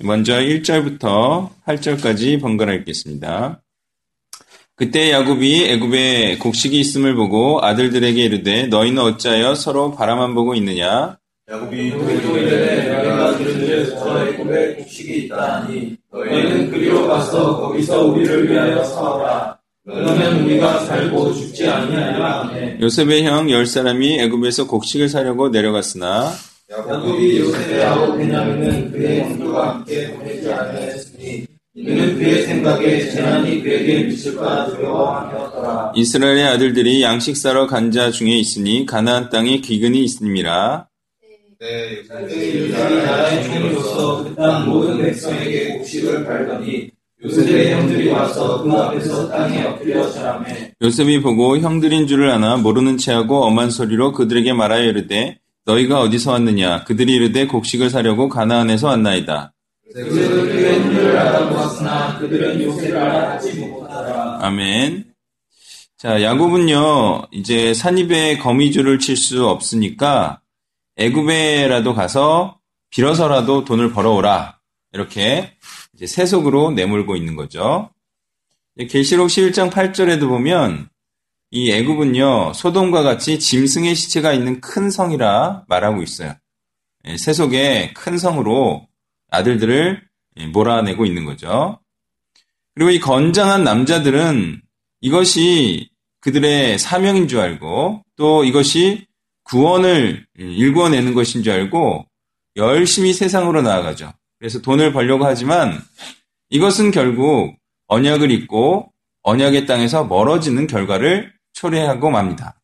먼저 1절부터 8절까지 번갈아 읽겠습니다. 그때 야곱이 애굽에 곡식이 있음을 보고 아들들에게 이르되 너희는 어찌하여 서로 바라만 보고 있느냐? 야곱이 누구도 이르되 내가 들은즉 저 애굽에 곡식이 있다 하니 너희는 그리로 가서 거기서 우리를 위하여 사오라. 그러면 우리가 살고 죽지 아니하리라. 요셉의 형 열 사람이 애굽에서 곡식을 사려고 내려갔으나 야곱이 요셉하고 베냐민은 그의 형들과 함께 보내지 아니하였으니 이는 그의 생각에 재난이 그에게 미칠까 두려워하였더라. 이스라엘의 아들들이 양식 사러 간 자 중에 있으니 가나안 땅에 기근이 있음이라. 네, 요셉이 나라의 총리로서 그 땅 모든 백성에게 곡식을 팔더니 요셉의 형들이 와서 그 앞에서 땅에 엎드려 절하매. 요셉이 보고 형들인 줄을 아나 모르는 체하고 엄한 소리로 그들에게 말하여 이르되 너희가 어디서 왔느냐? 그들이 이르되 곡식을 사려고 가나안에서 왔나이다. 아멘. 자 야곱은요 이제 산입에 거미줄을 칠 수 없으니까 애굽에라도 가서 빌어서라도 돈을 벌어오라. 이렇게 이제 세속으로 내몰고 있는 거죠. 계시록 11장 8절에도 보면 이 애굽은요 소돔과 같이 짐승의 시체가 있는 큰 성이라 말하고 있어요. 예, 세속의 큰 성으로 아들들을 예, 몰아내고 있는 거죠. 그리고 이 건장한 남자들은 이것이 그들의 사명인 줄 알고 또 이것이 구원을 일궈내는 것인 줄 알고 열심히 세상으로 나아가죠. 그래서 돈을 벌려고 하지만 이것은 결국 언약을 잊고 언약의 땅에서 멀어지는 결과를 초래하고 맙니다.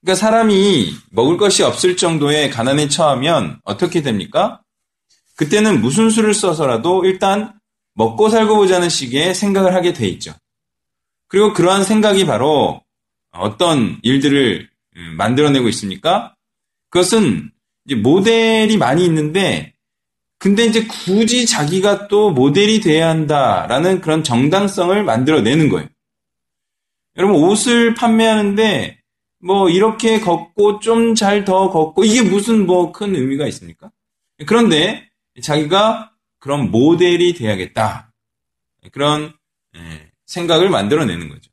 그러니까 사람이 먹을 것이 없을 정도의 가난에 처하면 어떻게 됩니까? 그때는 무슨 수를 써서라도 일단 먹고 살고 보자는 식의 생각을 하게 돼 있죠. 그리고 그러한 생각이 바로 어떤 일들을 만들어내고 있습니까? 그것은 모델이 많이 있는데 근데 이제 굳이 자기가 또 모델이 돼야 한다라는 그런 정당성을 만들어내는 거예요. 여러분 옷을 판매하는데 뭐 이렇게 걷고 좀 잘 더 걷고 이게 무슨 뭐 큰 의미가 있습니까? 그런데 자기가 그런 모델이 돼야겠다. 그런 생각을 만들어내는 거죠.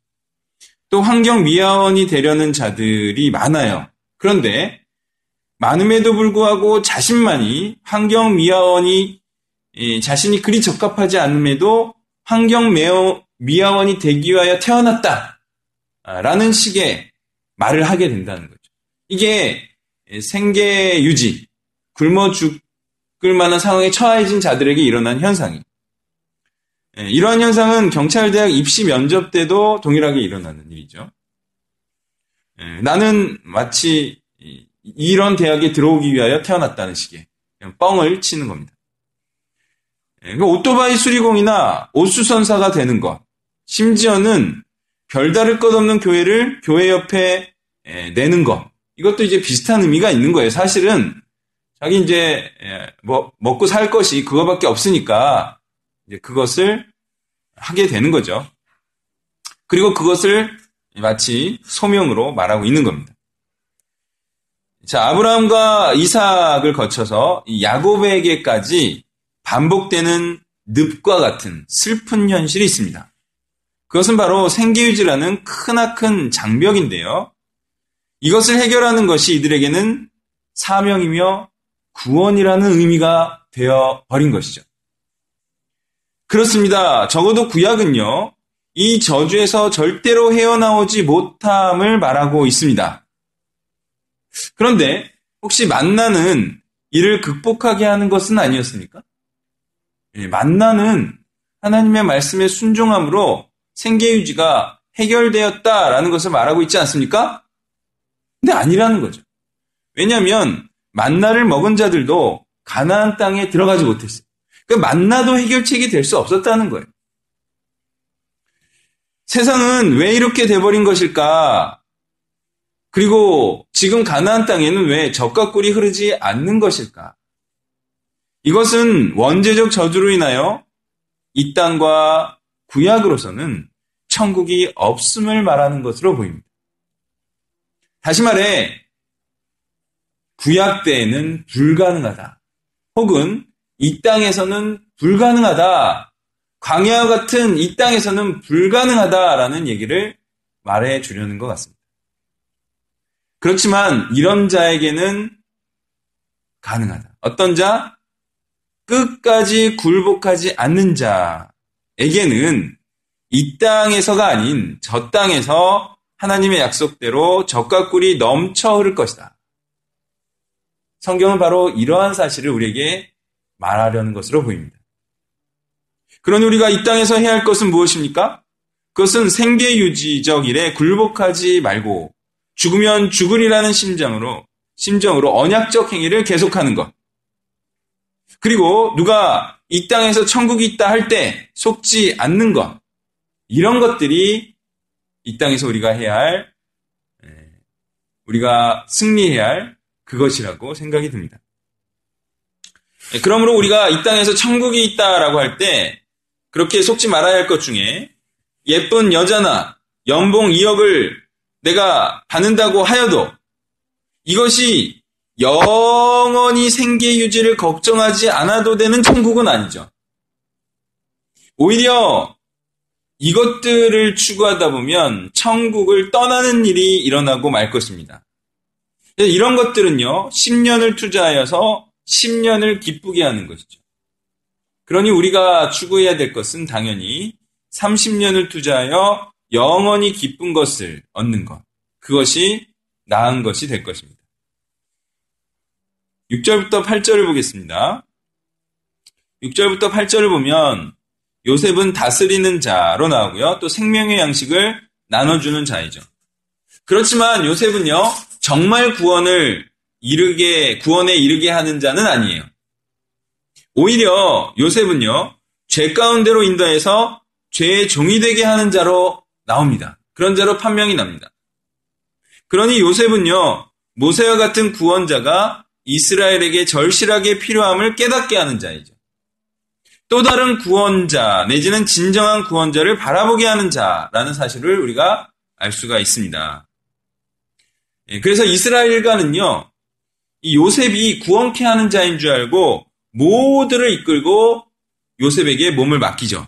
또 환경 미화원이 되려는 자들이 많아요. 그런데 많음에도 불구하고 자신만이 환경 미화원이 자신이 그리 적합하지 않음에도 환경 미화원이 되기 위하여 태어났다. 라는 식의 말을 하게 된다는 거죠. 이게 생계 유지, 굶어 죽을 만한 상황에 처해진 자들에게 일어난 현상이. 이러한 현상은 경찰대학 입시 면접 때도 동일하게 일어나는 일이죠. 나는 마치 이런 대학에 들어오기 위하여 태어났다는 식의 뻥을 치는 겁니다. 오토바이 수리공이나 옷수선사가 되는 것, 심지어는 별다를 것 없는 교회를 교회 옆에 내는 것, 이것도 이제 비슷한 의미가 있는 거예요. 사실은 자기 이제 뭐 먹고 살 것이 그거밖에 없으니까 이제 그것을 하게 되는 거죠. 그리고 그것을 마치 소명으로 말하고 있는 겁니다. 자, 아브라함과 이삭을 거쳐서 야곱에게까지 반복되는 늪과 같은 슬픈 현실이 있습니다. 그것은 바로 생계유지라는 크나큰 장벽인데요. 이것을 해결하는 것이 이들에게는 사명이며 구원이라는 의미가 되어 버린 것이죠. 그렇습니다. 적어도 구약은요, 이 저주에서 절대로 헤어나오지 못함을 말하고 있습니다. 그런데 혹시 만나는 이를 극복하게 하는 것은 아니었습니까? 예, 만나는 하나님의 말씀에 순종함으로 생계 유지가 해결되었다라는 것을 말하고 있지 않습니까? 근데 아니라는 거죠. 왜냐하면 만나를 먹은 자들도 가나안 땅에 들어가지 못했어요. 그 만나도 해결책이 될 수 없었다는 거예요. 세상은 왜 이렇게 돼버린 것일까? 그리고 지금 가나안 땅에는 왜 적과 꿀이 흐르지 않는 것일까? 이것은 원죄적 저주로 인하여 이 땅과 구약으로서는 천국이 없음을 말하는 것으로 보입니다. 다시 말해 구약 때에는 불가능하다. 혹은 이 땅에서는 불가능하다. 광야와 같은 이 땅에서는 불가능하다라는 얘기를 말해 주려는 것 같습니다. 그렇지만 이런 자에게는 가능하다. 어떤 자? 끝까지 굴복하지 않는 자 에게는 이 땅에서가 아닌 저 땅에서 하나님의 약속대로 적과 꿀이 넘쳐 흐를 것이다. 성경은 바로 이러한 사실을 우리에게 말하려는 것으로 보입니다. 그러니 우리가 이 땅에서 해야 할 것은 무엇입니까? 그것은 생계 유지적 일에 굴복하지 말고 죽으면 죽으리라는 심정으로 심정으로 언약적 행위를 계속하는 것. 그리고 누가 이 땅에서 천국이 있다 할 때 속지 않는 것. 이런 것들이 이 땅에서 우리가 해야 할 우리가 승리해야 할 그것이라고 생각이 듭니다. 예, 그러므로 우리가 이 땅에서 천국이 있다라고 할 때 그렇게 속지 말아야 할 것 중에 예쁜 여자나 연봉 2억을 내가 받는다고 하여도 이것이 영원히 생계 유지를 걱정하지 않아도 되는 천국은 아니죠. 오히려 이것들을 추구하다 보면 천국을 떠나는 일이 일어나고 말 것입니다. 이런 것들은요, 10년을 투자하여서 10년을 기쁘게 하는 것이죠. 그러니 우리가 추구해야 될 것은 당연히 30년을 투자하여 영원히 기쁜 것을 얻는 것. 그것이 나은 것이 될 것입니다. 6절부터 8절을 보겠습니다. 6절부터 8절을 보면 요셉은 다스리는 자로 나오고요. 또 생명의 양식을 나눠주는 자이죠. 그렇지만 요셉은요, 정말 구원을 이르게, 구원에 이르게 하는 자는 아니에요. 오히려 요셉은요, 죄 가운데로 인도해서 죄의 종이 되게 하는 자로 나옵니다. 그런 자로 판명이 납니다. 그러니 요셉은요, 모세와 같은 구원자가 이스라엘에게 절실하게 필요함을 깨닫게 하는 자이죠. 또 다른 구원자, 내지는 진정한 구원자를 바라보게 하는 자라는 사실을 우리가 알 수가 있습니다. 예, 그래서 이스라엘과는요, 이 요셉이 구원케 하는 자인 줄 알고 모두를 이끌고 요셉에게 몸을 맡기죠.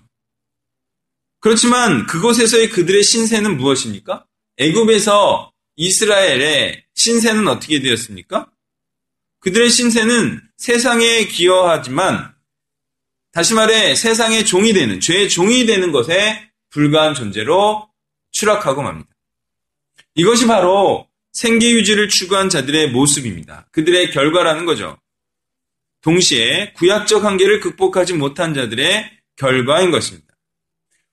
그렇지만 그곳에서의 그들의 신세는 무엇입니까? 애굽에서 이스라엘의 신세는 어떻게 되었습니까? 그들의 신세는 세상에 기여하지만 다시 말해 세상의 종이 되는 죄의 종이 되는 것에 불과한 존재로 추락하고 맙니다. 이것이 바로 생계 유지를 추구한 자들의 모습입니다. 그들의 결과라는 거죠. 동시에 구약적 한계를 극복하지 못한 자들의 결과인 것입니다.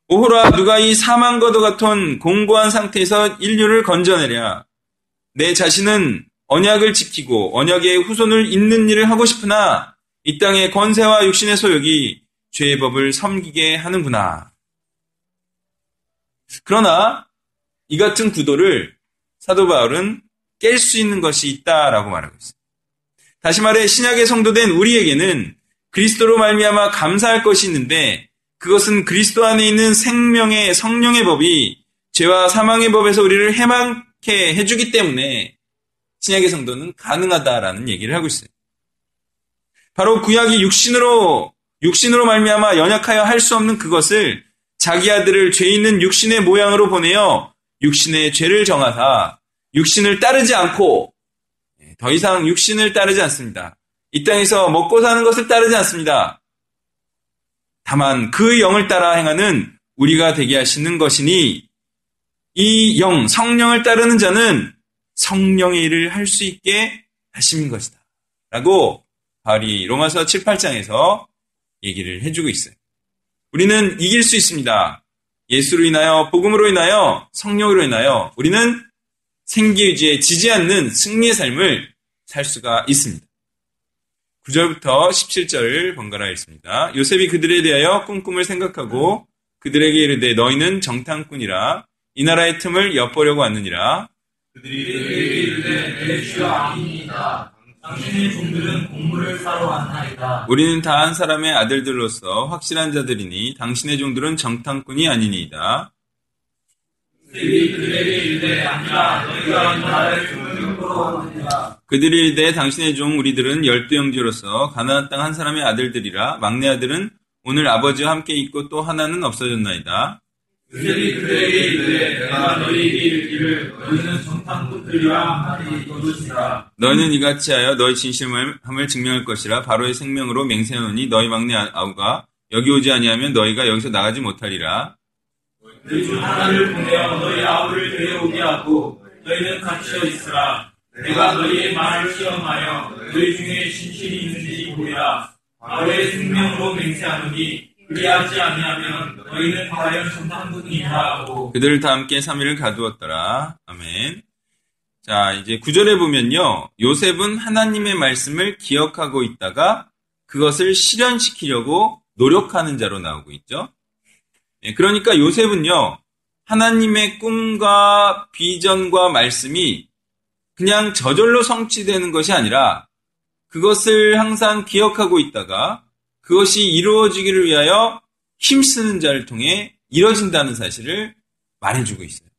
오호라 누가 이 사망과도 같은 공고한 상태에서 인류를 건져내랴. 내 자신은 언약을 지키고 언약의 후손을 잇는 일을 하고 싶으나 이 땅의 권세와 육신의 소욕이 죄의 법을 섬기게 하는구나. 그러나 이 같은 구도를 사도 바울은 깰 수 있는 것이 있다라고 말하고 있습니다. 다시 말해 신약의 성도된 우리에게는 그리스도로 말미암아 감사할 것이 있는데 그것은 그리스도 안에 있는 생명의 성령의 법이 죄와 사망의 법에서 우리를 해망케 해주기 때문에 신약의 성도는 가능하다라는 얘기를 하고 있어요. 바로 구약이 육신으로 육신으로 말미암아 연약하여 할 수 없는 그것을 자기 아들을 죄 있는 육신의 모양으로 보내어 육신의 죄를 정하사 육신을 따르지 않고 예, 더 이상 육신을 따르지 않습니다. 이 땅에서 먹고 사는 것을 따르지 않습니다. 다만 그 영을 따라 행하는 우리가 되게 하시는 것이니 이 영, 성령을 따르는 자는 성령의 일을 할 수 있게 하심인 것이다. 라고 바울이 로마서 7, 8장에서 얘기를 해주고 있어요. 우리는 이길 수 있습니다. 예수로 인하여, 복음으로 인하여, 성령으로 인하여 우리는 생기의지에 지지 않는 승리의 삶을 살 수가 있습니다. 9절부터 17절을 번갈아 읽습니다. 요셉이 그들에 대하여 꿈꿈을 생각하고 그들에게 이르되 너희는 정탐꾼이라 이 나라의 틈을 엿보려고 왔느니라. 그들이 이르되 내 주여 아니니이다. 당신의 종들은 곡물을 사러 왔나이다. 우리는 다 한 사람의 아들들로서 확실한 자들이니 당신의 종들은 정탐꾼이 아니니이다. 그들이 그들에게 이르되 아니라 너희가 틈을 엿보러 왔느니라. 그들이 이르되 당신의 종 우리들은 열두 형제로서 가나안 땅 한 사람의 아들들이라 막내 아들은 오늘 아버지와 함께 있고 또 하나는 없어졌나이다. 그들이 그들에게 이르되 내가 너희에게 이르기를 너희는 정탐꾼들이라 하니 이것이라. 너희는 이같이 하여 너희 진실함을 증명할 것이라 바로의 생명으로 맹세하노니 너희 막내 아우가 여기 오지 아니하면 너희가 여기서 나가지 못하리라. 너희 중 하나를 보내어 너희 아우를 데려오게 하고 너희는 갇혀 있으라. 내가 너희의 말을 시험하여 너희 중에 신실이 있는지 보리라. 바로의 생명으로 맹세하노니 그리하지 아니하면 너희는 과연 정탐꾼이라 하고 그들을 다 함께 3일을 가두었더라. 아멘. 자, 이제 구절에 보면요. 요셉은 하나님의 말씀을 기억하고 있다가 그것을 실현시키려고 노력하는 자로 나오고 있죠. 예, 그러니까 요셉은요. 하나님의 꿈과 비전과 말씀이 그냥 저절로 성취되는 것이 아니라 그것을 항상 기억하고 있다가 그것이 이루어지기를 위하여 힘쓰는 자를 통해 이뤄진다는 사실을 말해주고 있어요.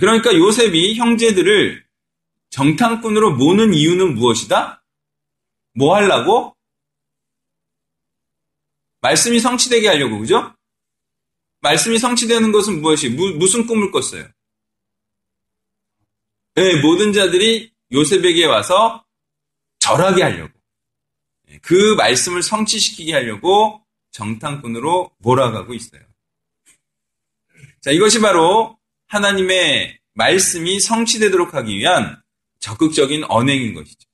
그러니까 요셉이 형제들을 정탐꾼으로 모는 이유는 무엇이다? 뭐 하려고? 말씀이 성취되게 하려고, 그죠? 말씀이 성취되는 것은 무엇이, 무, 무슨 꿈을 꿨어요? 네, 모든 자들이 요셉에게 와서 절하게 하려고. 그 말씀을 성취시키게 하려고 정탐꾼으로 몰아가고 있어요. 자, 이것이 바로 하나님의 말씀이 성취되도록 하기 위한 적극적인 언행인 것이죠.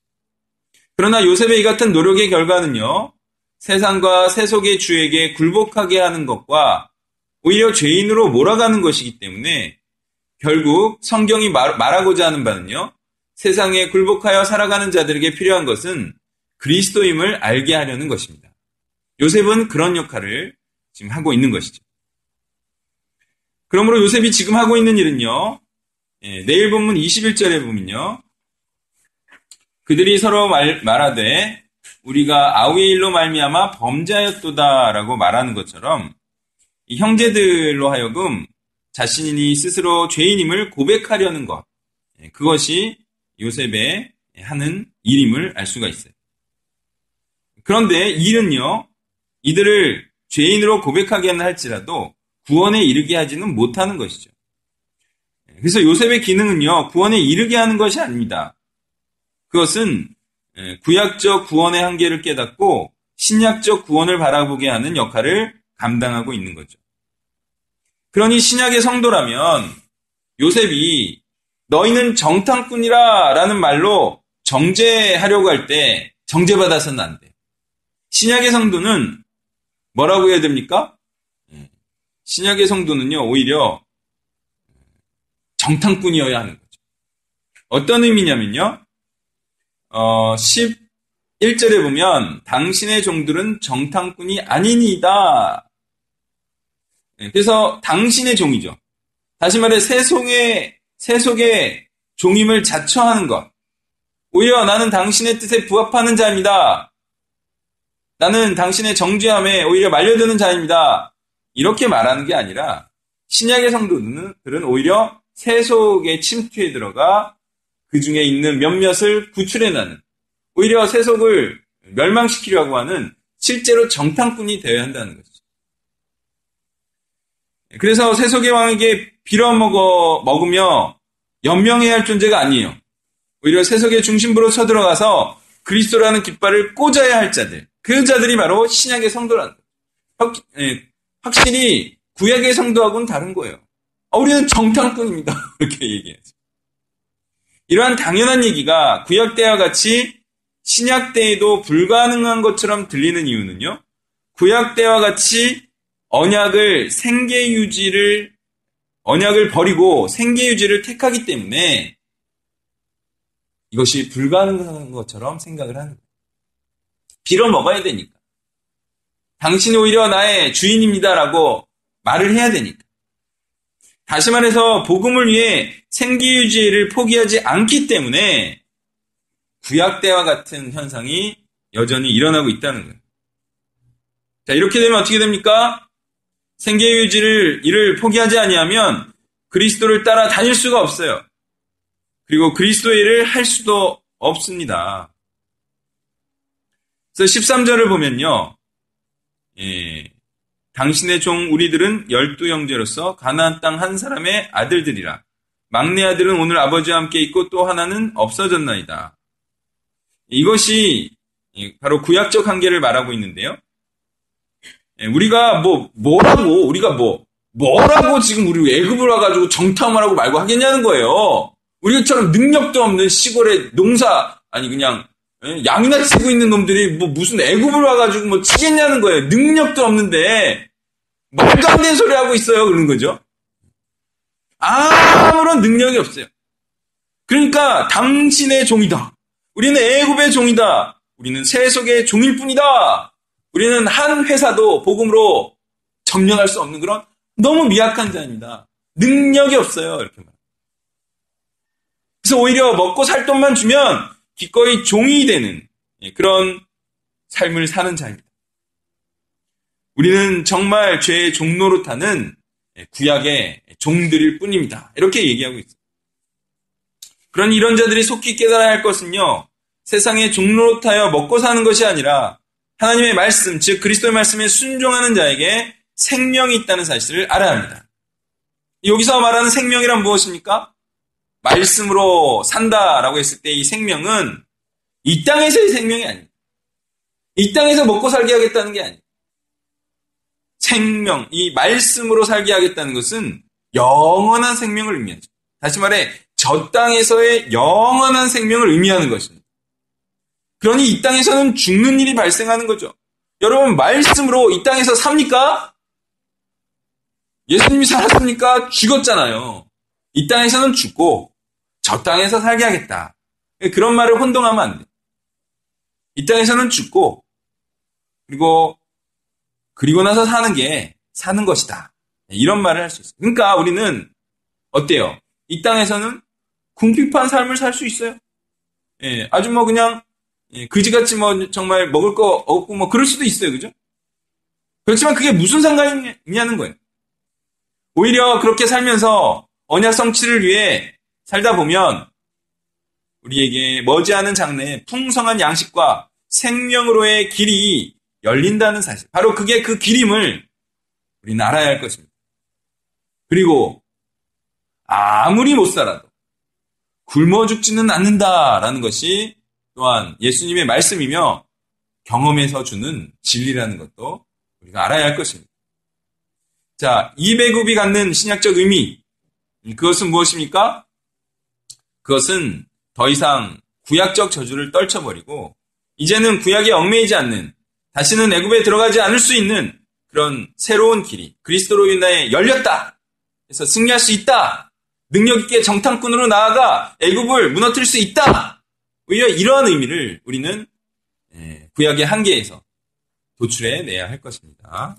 그러나 요셉의 이 같은 노력의 결과는요, 세상과 세속의 주에게 굴복하게 하는 것과 오히려 죄인으로 몰아가는 것이기 때문에 결국 성경이 말, 말하고자 하는 바는요, 세상에 굴복하여 살아가는 자들에게 필요한 것은 그리스도임을 알게 하려는 것입니다. 요셉은 그런 역할을 지금 하고 있는 것이죠. 그러므로 요셉이 지금 하고 있는 일은요, 예, 내일 본문 21절에 보면요, 그들이 서로 말, 말하되 우리가 아우의 일로 말미암아 범죄하였도다라고 말하는 것처럼 이 형제들로 하여금 자신이 스스로 죄인임을 고백하려는 것 예, 그것이 요셉의 하는 일임을 알 수가 있어요. 그런데 일은요, 이들을 죄인으로 고백하게는 할지라도 구원에 이르게 하지는 못하는 것이죠. 그래서 요셉의 기능은요, 구원에 이르게 하는 것이 아닙니다. 그것은 구약적 구원의 한계를 깨닫고 신약적 구원을 바라보게 하는 역할을 감당하고 있는 거죠. 그러니 신약의 성도라면 요셉이 너희는 정탐꾼이라 라는 말로 정죄하려고 할 때 정죄받아서는 안 돼. 신약의 성도는 뭐라고 해야 됩니까? 신약의 성도는요, 오히려 정탐꾼이어야 하는 거죠. 어떤 의미냐면요, 어, 11절에 보면, 당신의 종들은 정탐꾼이 아니니다. 그래서 당신의 종이죠. 다시 말해, 세속의, 세속의 종임을 자처하는 것. 오히려 나는 당신의 뜻에 부합하는 자입니다. 나는 당신의 정죄함에 오히려 말려드는 자입니다. 이렇게 말하는 게 아니라 신약의 성도들은 오히려 세속의 침투에 들어가 그 중에 있는 몇몇을 구출해내는 오히려 세속을 멸망시키려고 하는 실제로 정탐꾼이 되어야 한다는 거죠. 그래서 세속의 왕에게 빌어먹어 먹으며 연명해야 할 존재가 아니에요. 오히려 세속의 중심부로 쳐들어가서 그리스도라는 깃발을 꽂아야 할 자들. 그 자들이 바로 신약의 성도라는 거예요. 확실히 구약의 성도하고는 다른 거예요. 아, 우리는 정탐꾼입니다. 이렇게 얘기하죠. 이러한 당연한 얘기가 구약 때와 같이 신약 때에도 불가능한 것처럼 들리는 이유는요. 구약 때와 같이 언약을 생계 유지를 언약을 버리고 생계 유지를 택하기 때문에 이것이 불가능한 것처럼 생각을 하는 거예요. 빌어 먹어야 되니까. 당신이 오히려 나의 주인입니다라고 말을 해야 되니까. 다시 말해서 복음을 위해 생계 유지를 포기하지 않기 때문에 구약 때와 같은 현상이 여전히 일어나고 있다는 거예요. 자, 이렇게 되면 어떻게 됩니까? 생계 유지를 이를 포기하지 아니하면 그리스도를 따라 다닐 수가 없어요. 그리고 그리스도의 일을 할 수도 없습니다. 그래서 13절을 보면요. 예, 당신의 종 우리들은 열두 형제로서 가나안 땅 한 사람의 아들들이라. 막내 아들은 오늘 아버지와 함께 있고 또 하나는 없어졌나이다. 이것이 바로 구약적 한계를 말하고 있는데요. 예, 우리가 뭐 뭐라고 우리가 뭐 뭐라고 지금 우리 애굽을 와가지고 정탐을 하고 말고 하겠냐는 거예요. 우리처럼 능력도 없는 시골에 농사 아니 그냥 예, 양이나 치고 있는 놈들이 뭐 무슨 애굽을 와가지고 뭐 치겠냐는 거예요. 능력도 없는데 말도 안 되는 소리 하고 있어요. 그러는 거죠. 아무런 능력이 없어요. 그러니까 당신의 종이다. 우리는 애굽의 종이다. 우리는 세속의 종일 뿐이다. 우리는 한 회사도 복음으로 점령할 수 없는 그런 너무 미약한 자입니다. 능력이 없어요. 이렇게 말. 그래서 오히려 먹고 살 돈만 주면 기꺼이 종이 되는 예, 그런 삶을 사는 자입니다. 우리는 정말 죄의 종로로 타는 예, 구약의 종들일 뿐입니다. 이렇게 얘기하고 있습니다. 그런 이런 자들이 속히 깨달아야 할 것은요, 세상의 종로로 타여 먹고 사는 것이 아니라 하나님의 말씀, 즉 그리스도의 말씀에 순종하는 자에게 생명이 있다는 사실을 알아야 합니다. 여기서 말하는 생명이란 무엇입니까? 말씀으로 산다라고 했을 때 이 생명은 이 땅에서의 생명이 아닙니다. 이 땅에서 먹고 살게 하겠다는 게 아니에요. 생명, 이 말씀으로 살게 하겠다는 것은 영원한 생명을 의미하죠. 다시 말해, 저 땅에서의 영원한 생명을 의미하는 것입니다. 그러니 이 땅에서는 죽는 일이 발생하는 거죠. 여러분, 말씀으로 이 땅에서 삽니까? 예수님이 살았습니까? 죽었잖아요. 이 땅에서는 죽고, 저 땅에서 살게 하겠다. 그런 말을 혼동하면 안 돼. 이 땅에서는 죽고, 그리고, 그리고 나서 사는 게 사는 것이다. 이런 말을 할 수 있어요. 그러니까 우리는, 어때요? 이 땅에서는 궁핍한 삶을 살 수 있어요. 예, 아주 뭐 그냥, 예, 그지같이 뭐 정말 먹을 거 없고 뭐 그럴 수도 있어요. 그죠? 그렇지만 그게 무슨 상관이냐는 거예요. 오히려 그렇게 살면서 언약 성취를 위해 살다 보면 우리에게 머지않은 장래에 풍성한 양식과 생명으로의 길이 열린다는 사실. 바로 그게 그 길임을 우리는 알아야 할 것입니다. 그리고 아무리 못 살아도 굶어 죽지는 않는다라는 것이 또한 예수님의 말씀이며 경험에서 주는 진리라는 것도 우리가 알아야 할 것입니다. 자, 이 배급이 갖는 신약적 의미, 그것은 무엇입니까? 그것은 더 이상 구약적 저주를 떨쳐버리고 이제는 구약에 얽매이지 않는 다시는 애굽에 들어가지 않을 수 있는 그런 새로운 길이 그리스도로 인하여 열렸다. 그래서 승리할 수 있다. 능력 있게 정탐꾼으로 나아가 애굽을 무너뜨릴 수 있다. 오히려 이러한 의미를 우리는 구약의 한계에서 도출해 내야 할 것입니다.